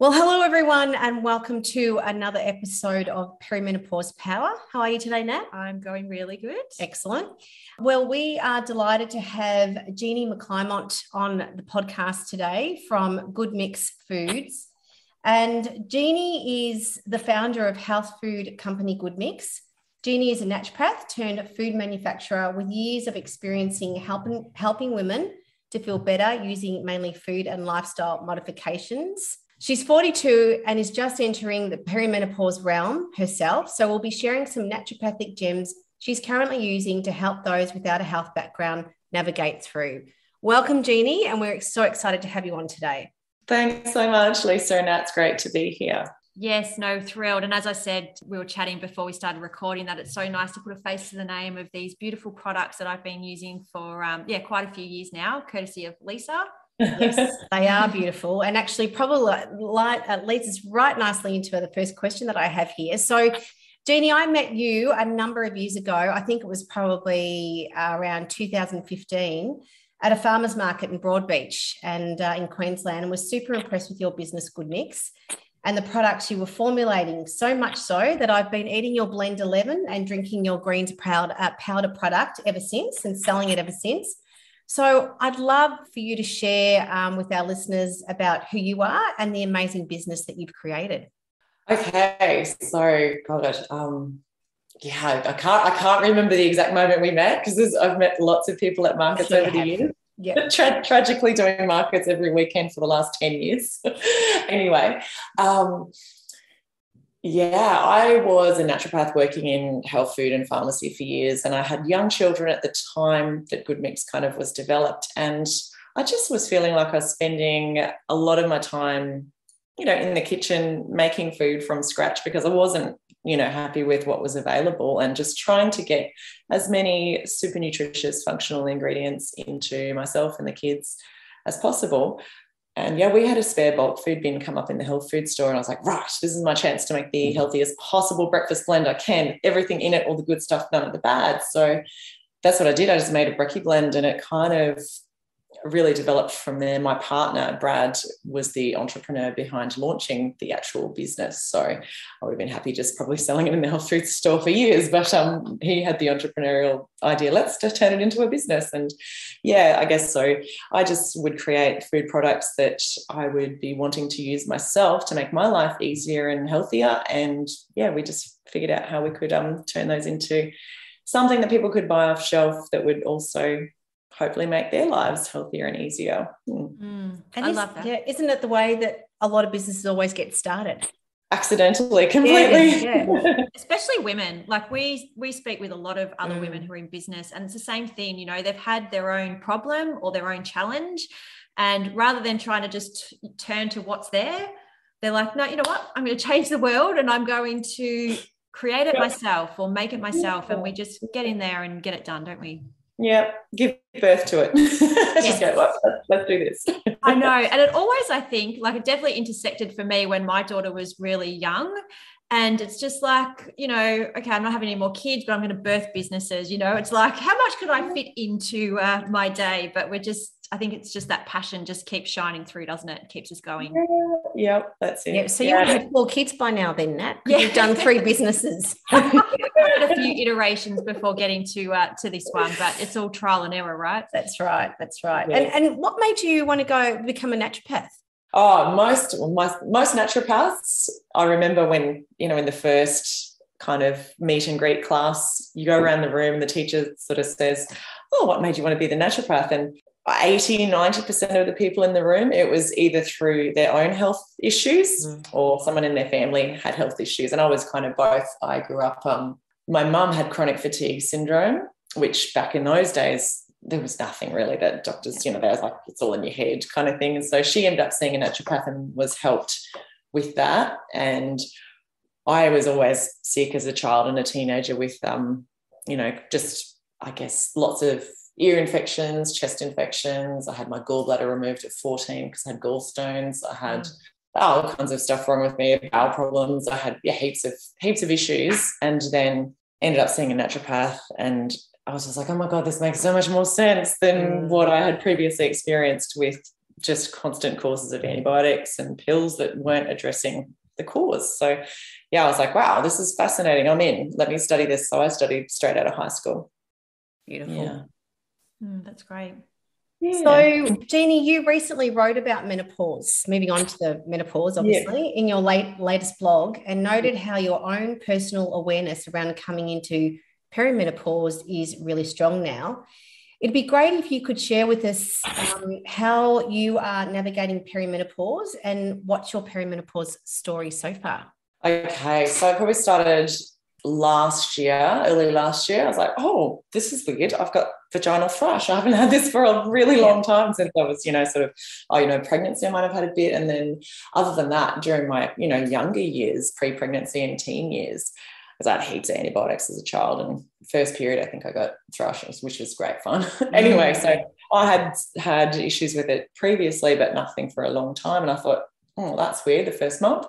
Well, hello everyone, and welcome to another episode of Perimenopause Power. How are you today, Nat? I'm going really good. Excellent. Well, we are delighted to have Jeannie McClymont on the podcast today from Good Mix Foods. And Jeannie is the founder of health food company Good Mix. Jeannie is a naturopath turned food manufacturer with years of experiencing helping, helping women to feel better using mainly food and lifestyle modifications She's 42 and is just entering the perimenopause realm herself. So we'll be sharing some naturopathic gems she's currently using to help those without a health background navigate through. Welcome, Jeannie, and we're so excited to have you on today. Thanks so much, Lisa, and it's great to be here. Yes, no, thrilled. And as I said, we were chatting before we started recording that it's so nice to put a face to the name of these beautiful products that I've been using for, um, yeah, quite a few years now, courtesy of Lisa yes, they are beautiful. And actually, probably light, uh, leads us right nicely into the first question that I have here. So, Jeannie, I met you a number of years ago. I think it was probably uh, around 2015 at a farmer's market in Broadbeach and uh, in Queensland and was super impressed with your business, Good Mix, and the products you were formulating. So much so that I've been eating your Blend 11 and drinking your greens uh, powder product ever since and selling it ever since. So I'd love for you to share um, with our listeners about who you are and the amazing business that you've created. Okay, so God, um, yeah, I can't I can't remember the exact moment we met because I've met lots of people at markets over the years. Yeah. Tra- tragically doing markets every weekend for the last 10 years. anyway, um, yeah, I was a naturopath working in health food and pharmacy for years, and I had young children at the time that Good Mix kind of was developed. And I just was feeling like I was spending a lot of my time, you know, in the kitchen making food from scratch because I wasn't, you know, happy with what was available and just trying to get as many super nutritious functional ingredients into myself and the kids as possible. And yeah, we had a spare bulk food bin come up in the health food store. And I was like, right, this is my chance to make the mm-hmm. healthiest possible breakfast blend I can. Everything in it, all the good stuff, none of the bad. So that's what I did. I just made a brekkie blend and it kind of really developed from there. My partner, Brad, was the entrepreneur behind launching the actual business. So I would have been happy just probably selling it in the health food store for years, but um, he had the entrepreneurial idea. Let's just turn it into a business. And yeah, I guess so. I just would create food products that I would be wanting to use myself to make my life easier and healthier. And yeah, we just figured out how we could um, turn those into something that people could buy off shelf that would also hopefully make their lives healthier and easier. Mm. Mm. And I love that. Yeah, isn't it the way that a lot of businesses always get started? Accidentally, completely. Yeah, yeah. Especially women. Like we we speak with a lot of other mm. women who are in business, and it's the same thing. You know, they've had their own problem or their own challenge, and rather than trying to just turn to what's there, they're like, no, you know what? I'm going to change the world, and I'm going to create it myself or make it myself, and we just get in there and get it done, don't we? Yeah, give birth to it. yes. Go, let's, let's do this. I know. And it always, I think, like it definitely intersected for me when my daughter was really young. And it's just like, you know, okay, I'm not having any more kids, but I'm going to birth businesses. You know, it's like, how much could I fit into uh, my day? But we're just, I think it's just that passion just keeps shining through, doesn't it? it keeps us going. Yeah, yep, that's it. Yeah, so yeah. you have four kids by now, then, Nat. Yeah. You've done three businesses. a few iterations before getting to uh, to this one, but it's all trial and error, right? That's right. That's right. Yeah. And and what made you want to go become a naturopath? Oh, most most most naturopaths. I remember when you know in the first kind of meet and greet class, you go around the room and the teacher sort of says, "Oh, what made you want to be the naturopath?" And 80 90% of the people in the room it was either through their own health issues mm. or someone in their family had health issues. And i was kind of both. I grew up um, my mum had chronic fatigue syndrome which back in those days there was nothing really that doctors you know they was like it's all in your head kind of thing. And so she ended up seeing a naturopath and was helped with that. And I was always sick as a child and a teenager with, um, you know, just, I guess, lots of ear infections, chest infections. I had my gallbladder removed at 14 because I had gallstones. I had mm. all kinds of stuff wrong with me, bowel problems. I had yeah, heaps of heaps of issues, and then ended up seeing a naturopath. And I was just like, oh my god, this makes so much more sense than mm. what I had previously experienced with just constant courses of antibiotics and pills that weren't addressing the cause. So yeah, I was like, wow, this is fascinating. I'm in. Let me study this. So I studied straight out of high school. Beautiful. Yeah. Mm, that's great. Yeah. So, Jeannie, you recently wrote about menopause, moving on to the menopause, obviously, yeah. in your late latest blog, and noted how your own personal awareness around coming into perimenopause is really strong now. It'd be great if you could share with us um, how you are navigating perimenopause and what's your perimenopause story so far. Okay, so I probably started last year, early last year. I was like, oh, this is weird. I've got vaginal thrush. I haven't had this for a really long time since I was, you know, sort of, oh, you know, pregnancy, I might have had a bit. And then other than that, during my, you know, younger years, pre pregnancy and teen years, because I had heaps of antibiotics as a child. And first period, I think I got thrush, which was great fun. anyway, so mm. I had had issues with it previously, but nothing for a long time. And I thought, oh, that's weird, the first month.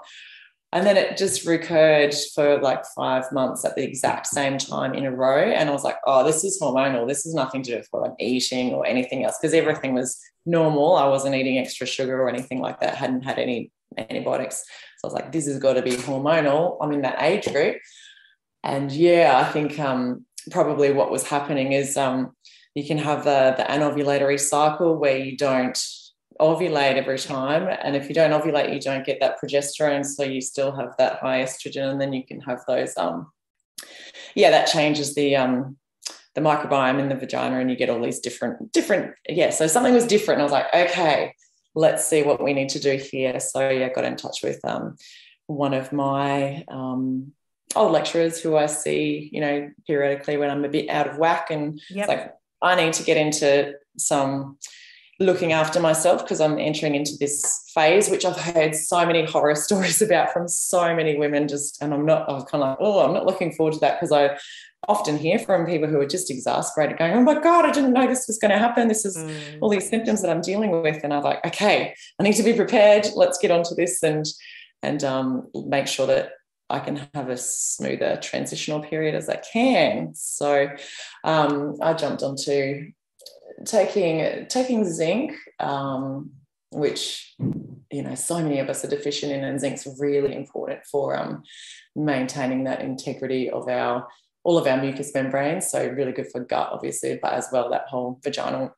And then it just recurred for like five months at the exact same time in a row. And I was like, oh, this is hormonal. This is nothing to do with what I'm eating or anything else because everything was normal. I wasn't eating extra sugar or anything like that, hadn't had any antibiotics. So I was like, this has got to be hormonal. I'm in that age group. And yeah, I think um, probably what was happening is um, you can have the, the anovulatory cycle where you don't ovulate every time. And if you don't ovulate, you don't get that progesterone. So you still have that high estrogen, and then you can have those. Um, yeah, that changes the um, the microbiome in the vagina, and you get all these different different. Yeah, so something was different. I was like, okay, let's see what we need to do here. So yeah, got in touch with um, one of my um, old lecturers who I see, you know, periodically when I'm a bit out of whack, and yep. it's like I need to get into some looking after myself because I'm entering into this phase, which I've heard so many horror stories about from so many women. Just, and I'm not, I'm kind of like, oh, I'm not looking forward to that because I often hear from people who are just exasperated, going, oh my God, I didn't know this was going to happen. This is mm. all these symptoms that I'm dealing with. And I'm like, okay, I need to be prepared. Let's get onto this and, and um, make sure that I can have a smoother transitional period as I can. So um, I jumped onto taking taking zinc, um, which you know so many of us are deficient in, and zinc's really important for um, maintaining that integrity of our all of our mucous membranes. So really good for gut, obviously, but as well that whole vaginal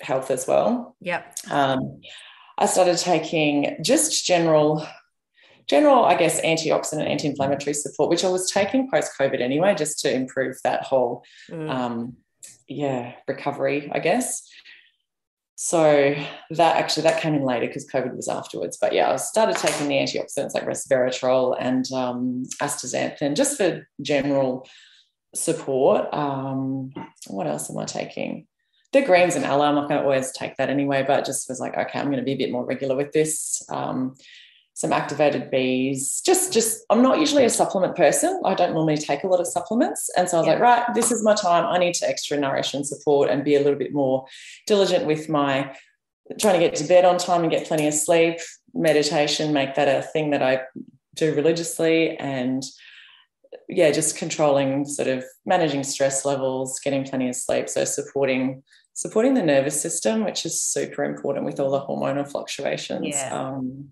health as well. Yep. Um, I started taking just general general, I guess, antioxidant, anti-inflammatory support, which I was taking post-COVID anyway, just to improve that whole mm. um, yeah recovery i guess. So that actually that came in later because covid was afterwards. But yeah i started taking the antioxidants like resveratrol and um, astaxanthin just for general support. Um, what else am i taking? The greens and aloe i'm not going to always take that anyway but just was like okay i'm going to be a bit more regular with this. Um, some activated Bs. Just, just I'm not usually a supplement person. I don't normally take a lot of supplements, and so I was yeah. like, right, this is my time. I need to extra nourish and support, and be a little bit more diligent with my trying to get to bed on time and get plenty of sleep. Meditation, make that a thing that I do religiously, and yeah, just controlling sort of managing stress levels, getting plenty of sleep. So supporting supporting the nervous system, which is super important with all the hormonal fluctuations. Yeah. Um,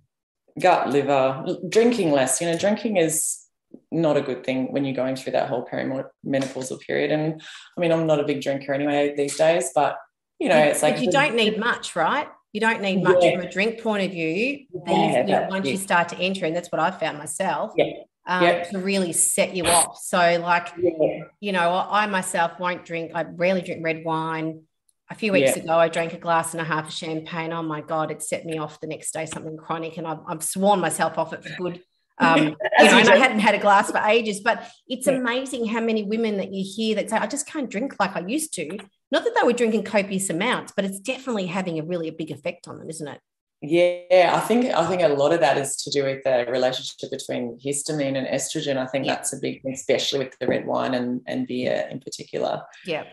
gut, liver, drinking less. You know, drinking is not a good thing when you're going through that whole perimenopausal period. And I mean, I'm not a big drinker anyway these days, but you know, it's like you don't need much, right? You don't need much yeah. from a drink point of view. Yeah, you know, once you start to enter, and that's what I've found myself. Yeah. Um, yep. to really set you off. So, like, yeah. you know, I myself won't drink. I rarely drink red wine a few weeks yeah. ago, I drank a glass and a half of champagne. Oh my God, it set me off the next day, something chronic. And I've, I've sworn myself off it for good. Um, you know, and I hadn't had a glass for ages, but it's yeah. amazing how many women that you hear that say, I just can't drink like I used to. Not that they were drinking copious amounts, but it's definitely having a really a big effect on them, isn't it? Yeah, I think I think a lot of that is to do with the relationship between histamine and estrogen. I think yeah. that's a big thing, especially with the red wine and, and beer in particular. Yeah.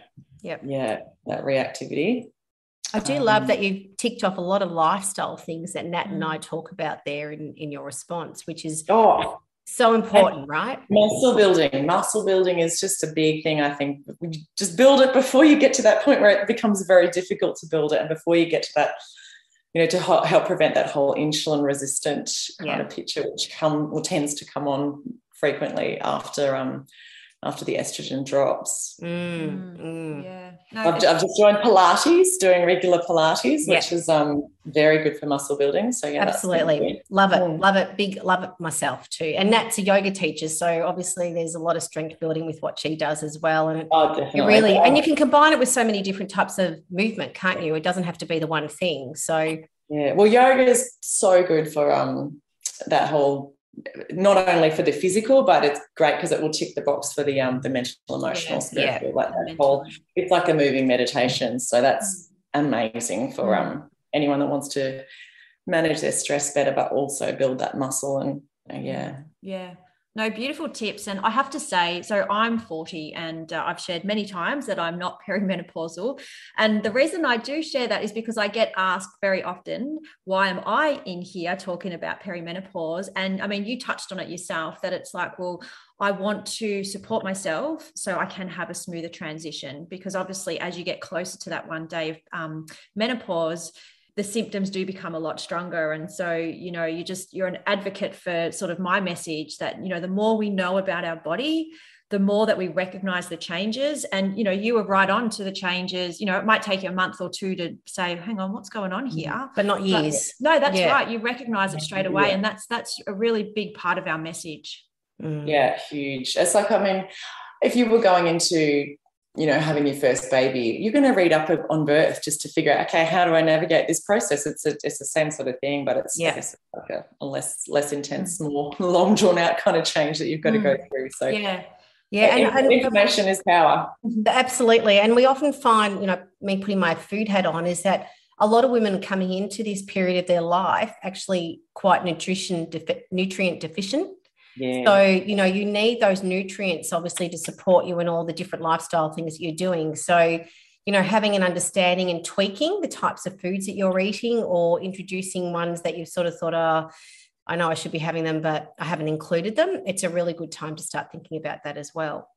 Yeah. Yeah. That reactivity. I do um, love that you ticked off a lot of lifestyle things that Nat and I mm. talk about there in, in your response, which is oh, so important, right? Muscle building. Muscle building is just a big thing. I think just build it before you get to that point where it becomes very difficult to build it, and before you get to that you know, to help prevent that whole insulin resistant kind yeah. of picture, which come or tends to come on frequently after um after the estrogen drops. Mm, mm. mm. Yeah, no, I've, I've, just joined Pilates, doing regular Pilates, which is um very good for muscle building. So yeah, absolutely love it, mm. love it, big love it myself too. And Nat's a yoga teacher, so obviously there's a lot of strength building with what she does as well. And oh, definitely. It really, and you can combine it with so many different types of movement, can't you? It doesn't have to be the one thing. So yeah, well, yoga is so good for um that whole not only for the physical, but it's great because it will tick the box for the um the mental, emotional, yeah, spiritual, yeah. like that whole. It's like a moving meditation, so that's amazing for mm. um anyone that wants to manage their stress better, but also build that muscle and uh, yeah, yeah. No, beautiful tips. And I have to say, so I'm 40 and uh, I've shared many times that I'm not perimenopausal. And the reason I do share that is because I get asked very often, why am I in here talking about perimenopause? And I mean, you touched on it yourself that it's like, well, I want to support myself so I can have a smoother transition. Because obviously, as you get closer to that one day of um, menopause, the symptoms do become a lot stronger. And so you know you just you're an advocate for sort of my message that you know the more we know about our body the more that we recognize the changes. And you know you were right on to the changes. You know it might take you a month or two to say hang on what's going on here? Mm-hmm. But not years. but, no that's yeah. right. You recognize it straight away. Yeah. and that's that's a really big part of our message. Yeah huge. It's like i mean if you were going into you know, having your first baby, you're going to read up on birth just to figure out, okay, how do I navigate this process? It's a, it's the same sort of thing, but it's yeah. like a, a, less less intense, more long drawn out kind of change that you've got to go mm. through. So yeah. Yeah, and, and information is power. Absolutely. And we often find, you know, me putting my food hat on is that a lot of women coming into this period of their life actually quite nutrition defi- nutrient deficient yeah. So, you know, you need those nutrients obviously to support you in all the different lifestyle things that you're doing. So, you know, having an understanding and tweaking the types of foods that you're eating or introducing ones that you've sort of thought, oh, I know I should be having them, but I haven't included them. It's a really good time to start thinking about that as well.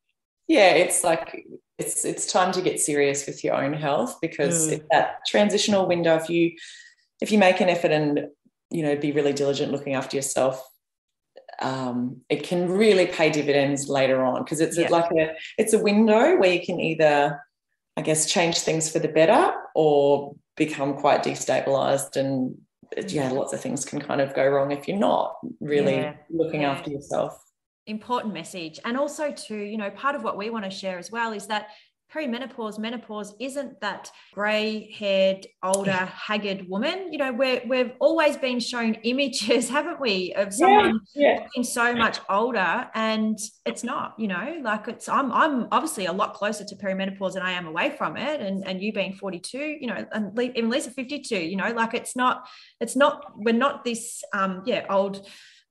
Yeah, it's like it's it's time to get serious with your own health because mm. that transitional window, if you if you make an effort and you know be really diligent looking after yourself um, it can really pay dividends later on because it's yeah. like a it's a window where you can either I guess change things for the better or become quite destabilized and yeah lots of things can kind of go wrong if you're not really yeah. looking yeah. after yourself important message and also to you know part of what we want to share as well is that perimenopause, menopause isn't that grey haired, older, haggard woman. You know, we're, we've always been shown images, haven't we, of someone yeah, yeah. looking so much older and it's not, you know, like it's, I'm, I'm obviously a lot closer to perimenopause than I am away from it. And, and you being 42, you know, and even Lisa 52, you know, like it's not, it's not, we're not this, um, yeah, old,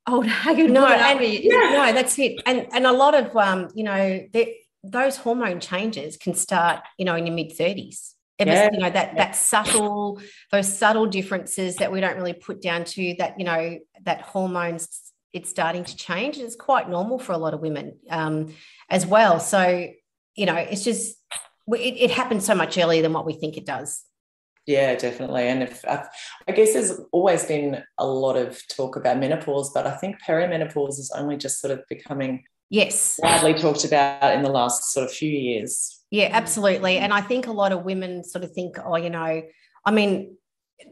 old haggard no, woman, and, yeah. no, that's it. And, and a lot of, um, you know, those hormone changes can start, you know, in your mid 30s. Yeah. you know that that subtle those subtle differences that we don't really put down to that you know that hormones it's starting to change it's quite normal for a lot of women um, as well so you know it's just it, it happens so much earlier than what we think it does yeah, definitely. And if I, I guess there's always been a lot of talk about menopause, but I think perimenopause is only just sort of becoming Yes. Widely talked about in the last sort of few years. Yeah, absolutely. And I think a lot of women sort of think, oh, you know, I mean,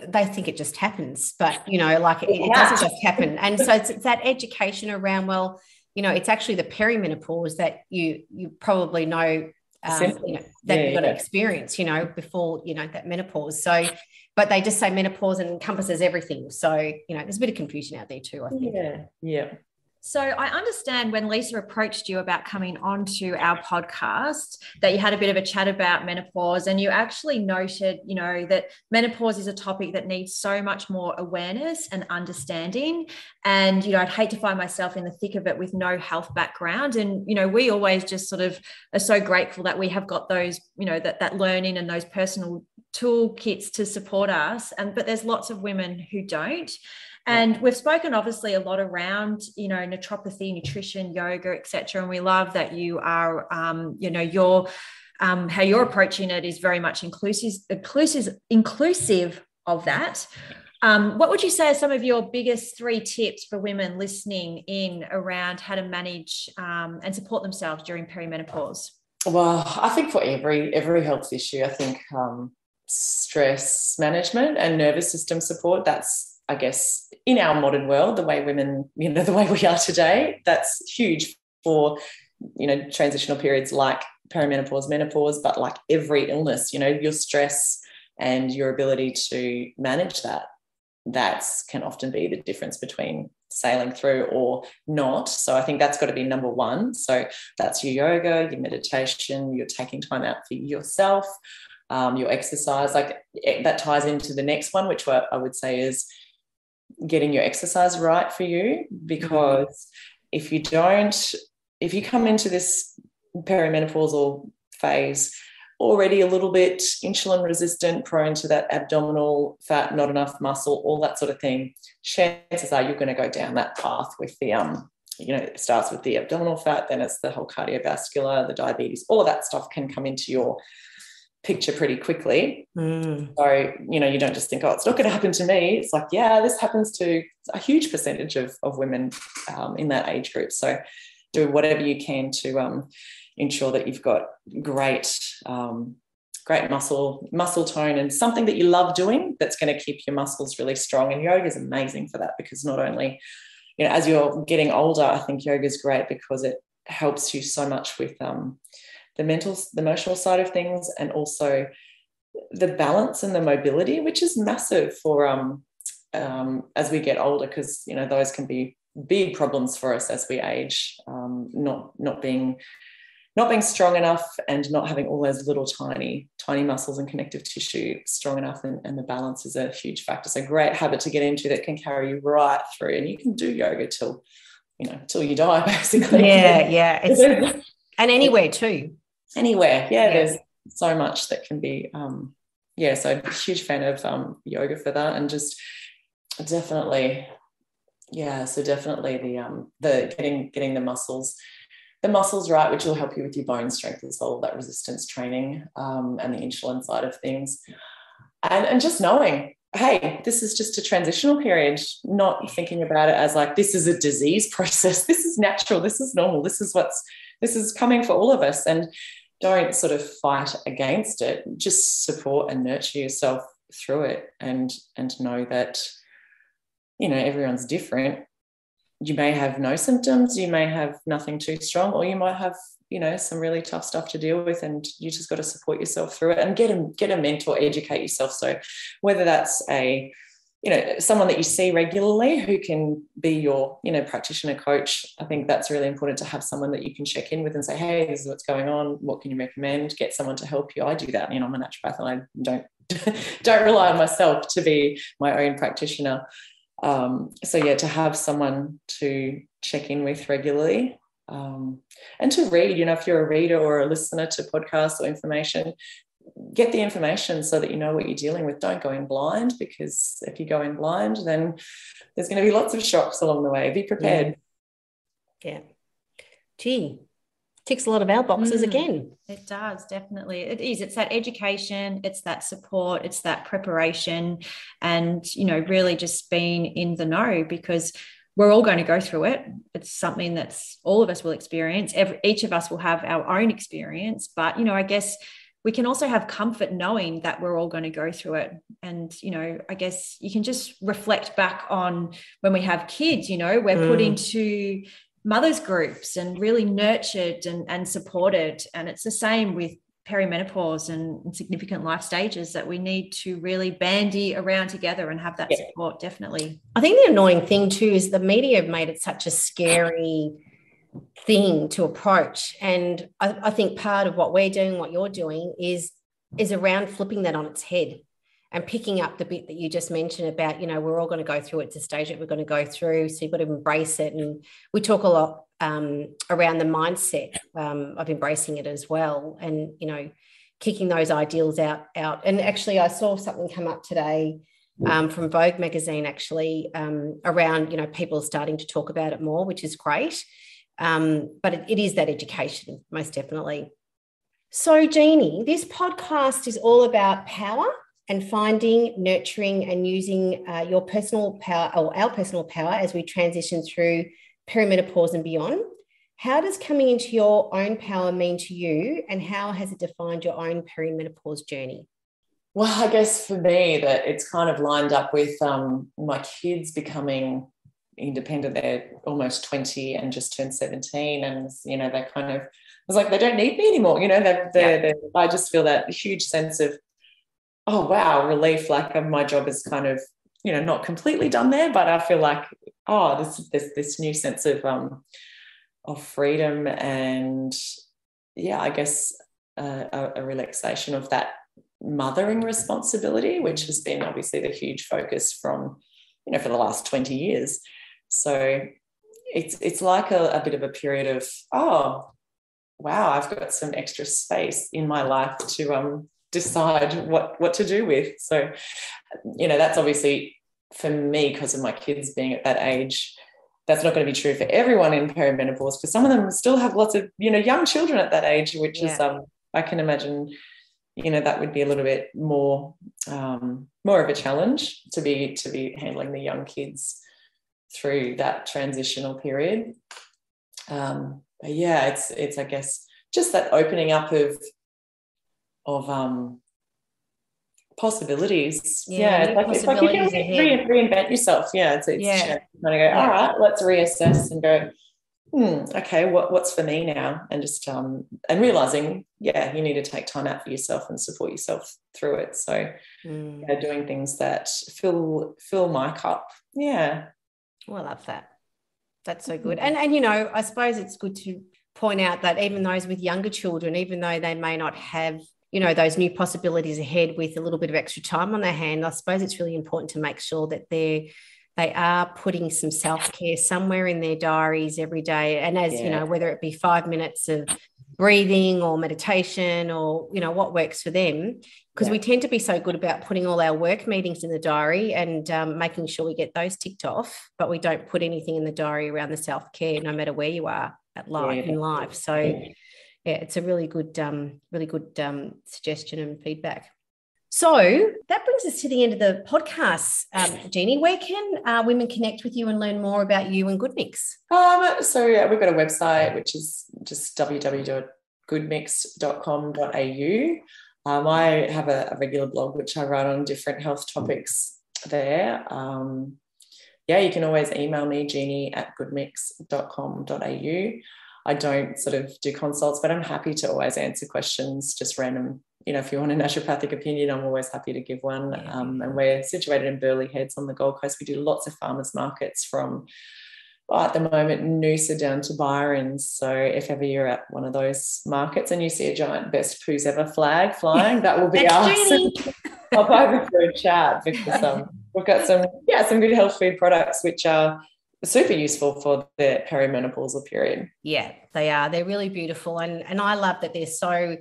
they think it just happens, but you know, like it, it doesn't just happen. And so it's, it's, that education around, well, you know, it's actually the perimenopause that you you probably know, um, you know that yeah, you've got to experience, you know, before you know that menopause. So, but they just say menopause and encompasses everything. So, you know, there's a bit of confusion out there too. I think. Yeah, yeah. So I understand when Lisa approached you about coming onto our podcast that you had a bit of a chat about menopause and you actually noted, you know, that menopause is a topic that needs so much more awareness and understanding. And, you know, I'd hate to find myself in the thick of it with no health background. And, you know, we always just sort of are so grateful that we have got those, you know, that that learning and those personal toolkits to support us. And but there's lots of women who don't. And we've spoken obviously a lot around, you know, naturopathy, nutrition, yoga, etc. And we love that you are, um, you know, your um, how you're approaching it is very much inclusive, inclusive, inclusive of that. Um, what would you say are some of your biggest three tips for women listening in around how to manage um, and support themselves during perimenopause? Well, I think for every every health issue, I think um, stress management and nervous system support that's I guess, in our modern world, the way women, you know, the way we are today, that's huge for, you know, transitional periods like perimenopause, menopause, but like every illness, you know, your stress and your ability to manage that, That can often be the difference between sailing through or not. So I think that's got to be number one. So that's your yoga, your meditation, you're taking time out for yourself, um, your exercise. Like that ties into the next one, which I would say is getting your exercise right for you because if you don't if you come into this perimenopausal phase already a little bit insulin resistant prone to that abdominal fat not enough muscle all that sort of thing chances are you're going to go down that path with the um you know it starts with the abdominal fat then it's the whole cardiovascular the diabetes all of that stuff can come into your picture pretty quickly. Mm. So, you know, you don't just think, oh, it's not going to happen to me. It's like, yeah, this happens to a huge percentage of, of women um, in that age group. So, do whatever you can to um, ensure that you've got great, um, great muscle muscle tone and something that you love doing that's going to keep your muscles really strong. And yoga is amazing for that because not only, you know, as you're getting older, I think yoga is great because it helps you so much with um, the mental, the emotional side of things, and also the balance and the mobility, which is massive for um, um, as we get older, because you know those can be big problems for us as we age. Um, not not being not being strong enough and not having all those little tiny tiny muscles and connective tissue strong enough and, and the balance is a huge factor so great habit to get into that can carry you right through and you can do yoga till you know till you die basically yeah yeah and anywhere too anywhere. Yeah, yeah, there's so much that can be. Um, yeah, so a huge fan of um, yoga for that, and just definitely, yeah. So definitely the um, the getting getting the muscles the muscles right, which will help you with your bone strength as well, that resistance training um, and the insulin side of things. And, and just knowing, hey, this is just a transitional period, not thinking about it as like, this is a disease process. This is natural. This is normal. This is what's, this is coming for all of us. And don't sort of fight against it. Just support and nurture yourself through it and and know that you know everyone's different. You may have no symptoms you may have nothing too strong or you might have you know some really tough stuff to deal with and you just got to support yourself through it and get a get a mentor educate yourself. So whether that's a you know someone that you see regularly who can be your you know practitioner coach i think that's really important to have someone that you can check in with and say hey this is what's going on. What can you recommend? Get someone to help you. I do that. You know i'm a naturopath and i don't don't rely on myself to be my own practitioner. Um, so yeah to have someone to check in with regularly um, and to read you know if you're a reader or a listener to podcasts or information get the information so that you know what you're dealing with. Don't go in blind because if you go in blind, then there's going to be lots of shocks along the way. Be prepared. Yeah. yeah. Gee, ticks a lot of our boxes mm, again. It does, definitely. It is. It's that education, it's that support, it's that preparation, and, you know, really just being in the know because we're all going to go through it. It's something that's all of us will experience. Every, each of us will have our own experience. But, you know, I guess we can also have comfort knowing that we're all going to go through it and you know i guess you can just reflect back on when we have kids you know we're mm. put into mothers groups and really nurtured and, and supported and it's the same with perimenopause and significant life stages that we need to really bandy around together and have that yeah. support definitely i think the annoying thing too is the media have made it such a scary thing to approach and I, I think part of what we're doing what you're doing is is around flipping that on its head and picking up the bit that you just mentioned about, you know, we're all going to go through it. A stage that we're going to go through. So you've got to embrace it. And we talk a lot um, around the mindset um, of embracing it as well. And, you know, kicking those ideals out, out. And actually, I saw something come up today um, from Vogue magazine, actually, um, around, you know, people starting to talk about it more, which is great. Um, but it, it is that education, most definitely. So, Jeannie, this podcast is all about power and finding, nurturing, and using uh, your personal power or our personal power as we transition through perimenopause and beyond. How does coming into your own power mean to you, and how has it defined your own perimenopause journey? Well, I guess for me, that it's kind of lined up with um, my kids becoming independent. They're almost 20 and just turned 17. And, you know, they kind of, I was like, they don't need me anymore. You know, they're, they're, yeah. they're, I just feel that huge sense of oh wow relief like um, my job is kind of you know not completely done there but i feel like oh this this this new sense of um of freedom and yeah i guess uh, a, a relaxation of that mothering responsibility which has been obviously the huge focus from you know for the last 20 years so it's it's like a, a bit of a period of oh wow i've got some extra space in my life to um decide what what to do with so you know that's obviously for me because of my kids being at that age that's not going to be true for everyone in perimenopause because some of them still have lots of you know young children at that age which yeah. is um i can imagine you know that would be a little bit more um, more of a challenge to be to be handling the young kids through that transitional period um, but yeah it's it's i guess just that opening up of of um, possibilities. Yeah, yeah it's, like, it's like you can re- reinvent yourself. Yeah, it's, it's yeah. kind of go, all right, let's reassess and go, hmm, okay, what, what's for me now? And just um, and realizing, yeah, you need to take time out for yourself and support yourself through it. So mm. yeah, doing things that fill fill my cup. Yeah. Well, I love that. That's so good. Mm-hmm. And and you know, I suppose it's good to point out that even those with younger children, even though they may not have you know those new possibilities ahead with a little bit of extra time on their hand i suppose it's really important to make sure that they're they are putting some self-care somewhere in their diaries every day and as yeah. you know whether it be five minutes of breathing or meditation or you know what works for them because yeah. we tend to be so good about putting all our work meetings in the diary and um, making sure we get those ticked off but we don't put anything in the diary around the self-care no matter where you are at life yeah. in life so yeah, it's a really good, um, really good um, suggestion and feedback. So that brings us to the end of the podcast, um, Jeannie. Where can uh, women connect with you and learn more about you and Good Mix? Um, so yeah, we've got a website which is just www.goodmix.com.au. Um, I have a, a, regular blog which I write on different health topics there. Um, yeah, you can always email me, jeannie at goodmix.com.au. I don't sort of do consults, but I'm happy to always answer questions, just random. You know, if you want a naturopathic opinion, I'm always happy to give one. Um, and we're situated in Burleigh Heads on the Gold Coast. We do lots of farmers markets from well, at the moment Noosa down to Byron's. So if ever you're at one of those markets and you see a giant best poos ever flag flying, that will be us. I'll over for a chat because um, we've got some yeah some good health food products which are super useful for the perimenopausal period. Yeah, they are. They're really beautiful. And, and I love that they're so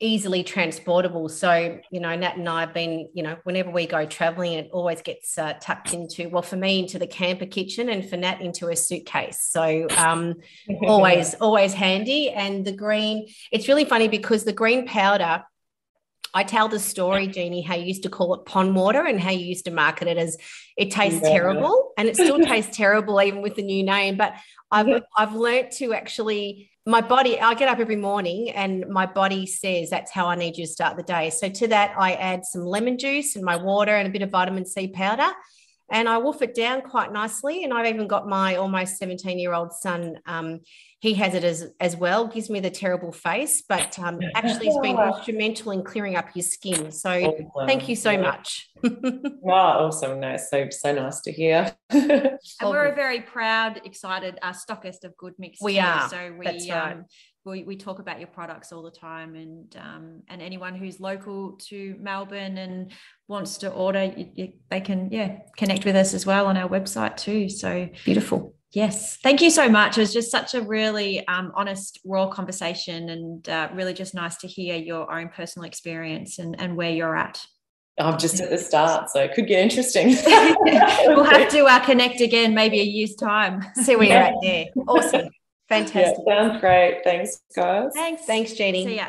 easily transportable. So, you know, Nat and I have been, you know, whenever we go traveling, it always gets uh, tucked into, well, for me, into the camper kitchen and for Nat into a suitcase. So, um, always, always handy. And the green, it's really funny because the green powder I tell the story, Jeannie, how you used to call it pond water and how you used to market it as it tastes yeah. terrible. And it still tastes terrible even with the new name. But I've I've learned to actually my body, I get up every morning and my body says that's how I need you to start the day. So to that, I add some lemon juice and my water and a bit of vitamin C powder. And I wolf it down quite nicely. And I've even got my almost 17 year old son um, he has it as as well. Gives me the terrible face, but um, actually has been instrumental in clearing up his skin. So awesome. thank you so yeah. much. wow, awesome! No, so so nice to hear. and we're a very proud, excited uh, stockist of Good Mix. We too. are. So we That's right. um, we, we talk about your products all the time and um, and anyone who's local to melbourne and wants to order you, you, they can yeah connect with us as well on our website too so beautiful yes thank you so much it was just such a really um, honest raw conversation and uh, really just nice to hear your own personal experience and, and where you're at I'm just at the start, so it could get interesting. we'll have to uh, connect again, maybe a year's time. See where you're at there. Awesome. Fantastic. Yeah, sounds great. Thanks, guys. Thanks. Thanks, Jeannie. See ya.